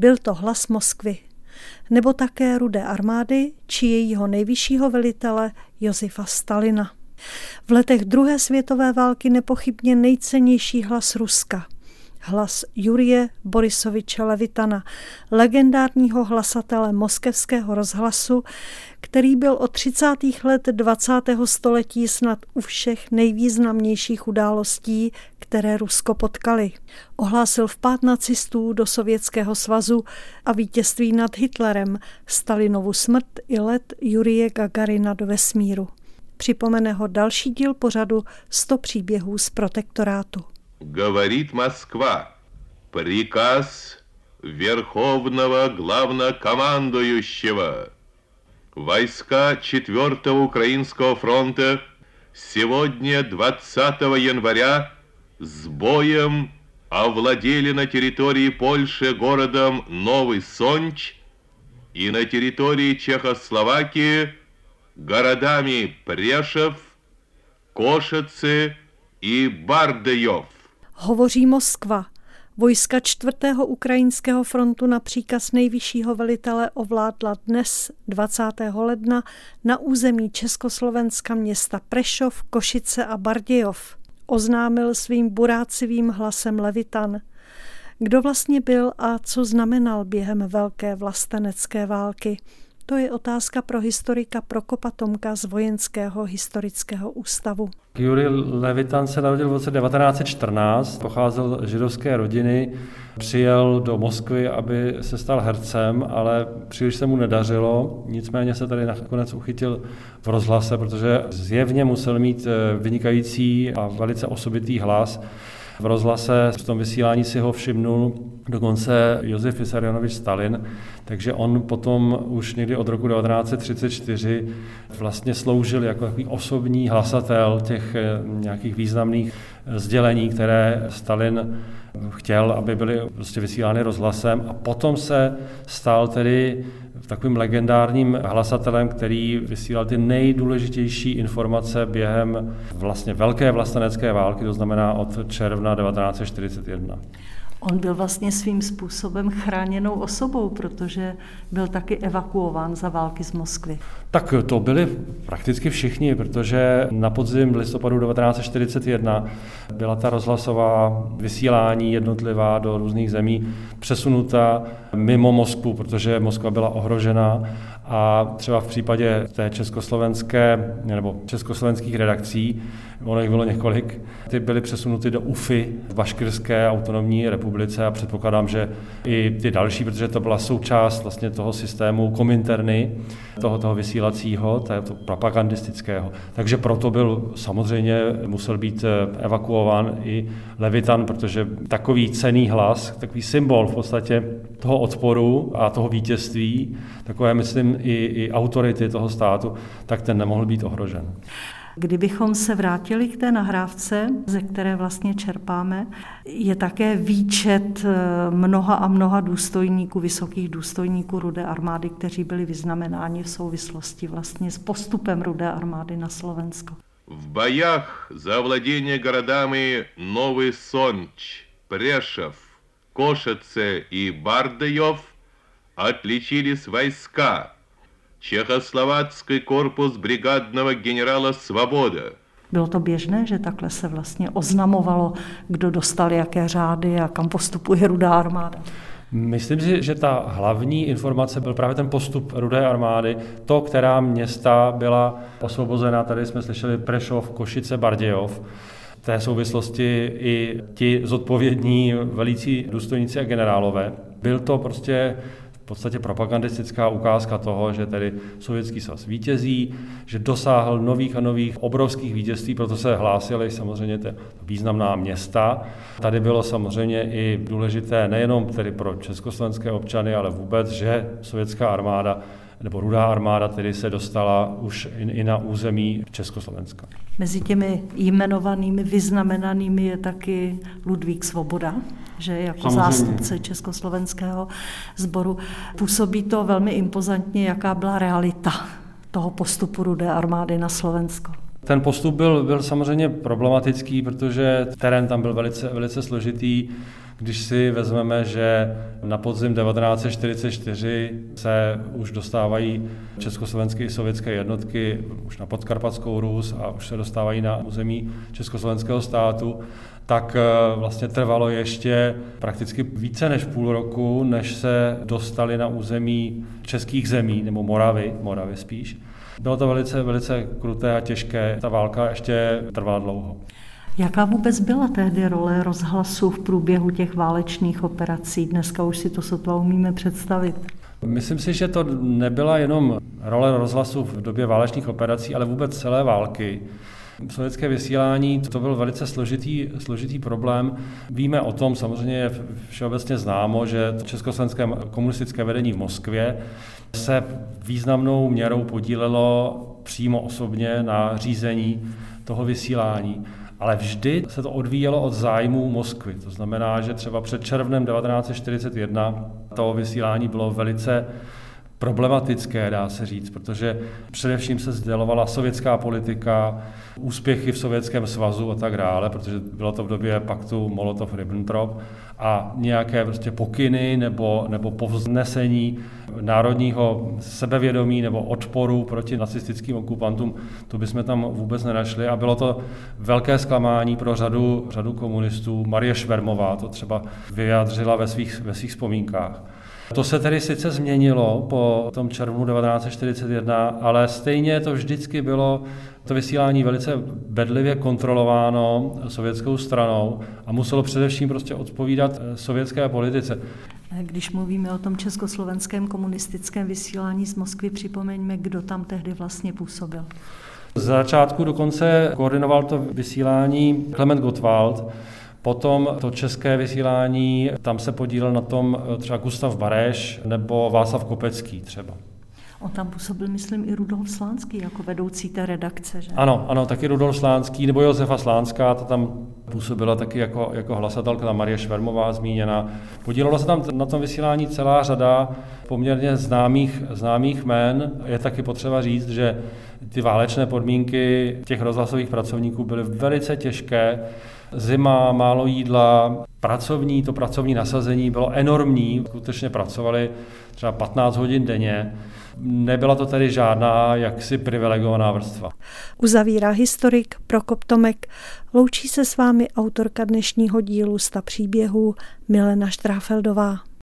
Byl to hlas Moskvy. Nebo také rudé armády či jejího nejvyššího velitele Josefa Stalina. V letech druhé světové války nepochybně nejcennější hlas Ruska – hlas Jurie Borisoviče Levitana, legendárního hlasatele moskevského rozhlasu, který byl od 30. let 20. století snad u všech nejvýznamnějších událostí, které Rusko potkali. Ohlásil vpád nacistů do Sovětského svazu a vítězství nad Hitlerem, Stalinovu smrt i let Jurie Gagarina do vesmíru. Připomene ho další díl pořadu 100 příběhů z protektorátu. Говорит Москва. Приказ Верховного Главнокомандующего. Войска 4-го Украинского фронта сегодня, 20 января, с боем овладели на территории Польши городом Новый Сонч и на территории Чехословакии городами Прешев, Кошицы и Бардеев. Hovoří Moskva. Vojska čtvrtého ukrajinského frontu na příkaz nejvyššího velitele ovládla dnes 20. ledna na území Československa města Prešov, Košice a Bardějov. Oznámil svým burácivým hlasem Levitan. Kdo vlastně byl a co znamenal během velké vlastenecké války? To je otázka pro historika Prokopa Tomka z Vojenského historického ústavu. Juri Levitan se narodil v roce 1914, pocházel z židovské rodiny, přijel do Moskvy, aby se stal hercem, ale příliš se mu nedařilo, nicméně se tady nakonec uchytil v rozhlase, protože zjevně musel mít eh, vynikající a velice osobitý hlas, v rozhlase v tom vysílání si ho všimnul dokonce Josef Vissarionovič Stalin, takže on potom už někdy od roku 1934 vlastně sloužil jako takový osobní hlasatel těch eh, nějakých významných sdělení, které Stalin chtěl, aby byly prostě vysílány rozhlasem a potom se stal tedy takovým legendárním hlasatelem, který vysílal ty nejdůležitější informace během vlastně velké vlastenecké války, to znamená od června 1941. On byl vlastně svým způsobem chráněnou osobou, protože byl taky evakuován za války z Moskvy. Tak to byli prakticky všichni, protože na podzim listopadu 1941 byla ta rozhlasová vysílání jednotlivá do různých zemí přesunuta mimo Moskvu, protože Moskva byla ohrožena a třeba v případě té československé nebo československých redakcí, ono jich bylo několik, ty byly přesunuty do UFI v Baškirské autonomní republice a předpokládám, že i ty další, protože to byla součást vlastně toho systému kominterny, toho, toho vysílacího, toho propagandistického. Takže proto byl samozřejmě, musel být eh, evakuován i Levitan, protože takový cený hlas, takový symbol v podstatě toho odporu a toho vítězství, takové, myslím, i, i autority toho státu, tak ten nemohl být ohrožen. Kdybychom se vrátili k té nahrávce, ze které vlastně čerpáme, je také výčet eh, mnoha a mnoha důstojníků, vysokých důstojníků Rudé armády, kteří byli vyznamenáni v souvislosti vlastně s postupem Rudé armády na Slovensko. V bojách za ovladění городами Новый Сонч, Прешев, Кошице и Бардеев отличились войска, Čechoslovanský korpus brigádního generála Svoboda. Bylo to běžné, že takhle se vlastně oznamovalo, kdo dostal jaké řády a kam postupuje rudá armáda? Myslím si, že ta hlavní informace byl právě ten postup Rudé armády, to, která města byla osvobozena, tady jsme slyšeli Prešov, Košice, Bardějov, v té souvislosti i ti zodpovědní velící důstojníci a generálové. Byl to prostě podstatě propagandistická ukázka toho, že tedy Sovětský svaz vítězí, že dosáhl nových a nových obrovských vítězství, proto se hlásily samozřejmě ty významná města. Tady bylo samozřejmě i důležité nejenom tedy pro československé občany, ale vůbec, že sovětská armáda nebo rudá armáda tedy se dostala už i na území Československa. Mezi těmi jmenovanými, vyznamenanými je taky Ludvík Svoboda, že jako Samozřejmě. zástupce československého sboru. Působí to velmi impozantně, jaká byla realita toho postupu rudé armády na Slovensko. Ten postup byl, byl samozřejmě problematický, protože terén tam byl velice, velice složitý. Když si vezmeme, že na podzim 1944 se už dostávají československé i sovětské jednotky už na podkarpatskou Rus a už se dostávají na území československého státu, tak eh, vlastně trvalo ještě prakticky více než půl roku, než se dostali na území českých zemí, nebo Moravy, Moravy spíš. Bylo to velice, velice kruté a těžké. Ta válka ještě trvala dlouho. Jaká vůbec byla tehdy role rozhlasu v průběhu těch válečných operací? Dneska už si to sotva umíme představit. Myslím si, že to nebyla jenom role rozhlasu v době válečných operací, ale vůbec celé války. Sovětské vysílání to byl velice složitý, složitý problém. Víme o tom, samozřejmě je všeobecně známo, že československé komunistické vedení v Moskvě se významnou měrou podílelo přímo osobně na řízení toho vysílání. Ale vždy se to odvíjelo od zájmů Moskvy. To znamená, že třeba před červnem 1941 to vysílání bylo velice problematické, dá se říct, protože především se sdělovala sovětská politika, úspěchy v Sovětském svazu a tak dále, protože bylo to v době paktu Molotov-Ribbentrop a nějaké prostě pokyny nebo, nebo povznesení národního sebevědomí nebo odporu proti nacistickým okupantům, to bychom tam vůbec nenašli a bylo to velké zklamání pro řadu, řadu komunistů. Marie Švermová to třeba vyjádřila ve svých, ve svých vzpomínkách. To se tedy sice změnilo po tom červnu 1941, ale stejně to vždycky bylo to vysílání velice bedlivě kontrolováno sovětskou stranou a muselo především prostě odpovídat eh, sovětské politice. Když mluvíme o tom československém komunistickém vysílání z Moskvy, připomeňme, kdo tam tehdy vlastně působil. Z začátku dokonce koordinoval to vysílání Klement Gottwald, Potom to české vysílání, tam se podílel na tom eh, třeba Gustav Bareš nebo Václav Kopecký třeba. On tam působil, myslím, i Rudolf Slánský jako vedoucí té redakce, že? Ano, ano, taky Rudolf Slánský nebo Josefa Slánská, ta tam působila taky jako, jako hlasatelka, ta Marie Švermová zmíněna. Podílela se tam na tom vysílání celá řada poměrně známých, známých jmén. Je taky potřeba říct, že ty válečné podmínky těch rozhlasových pracovníků byly velice těžké zima, málo jídla, pracovní, to pracovní nasazení bylo enormní, skutečně pracovali třeba 15 hodin denně. Nebyla to tedy žádná jaksi privilegovaná vrstva. Uzavírá historik Prokop Tomek. Loučí se s vámi autorka dnešního dílu Sta příběhů Milena Štráfeldová.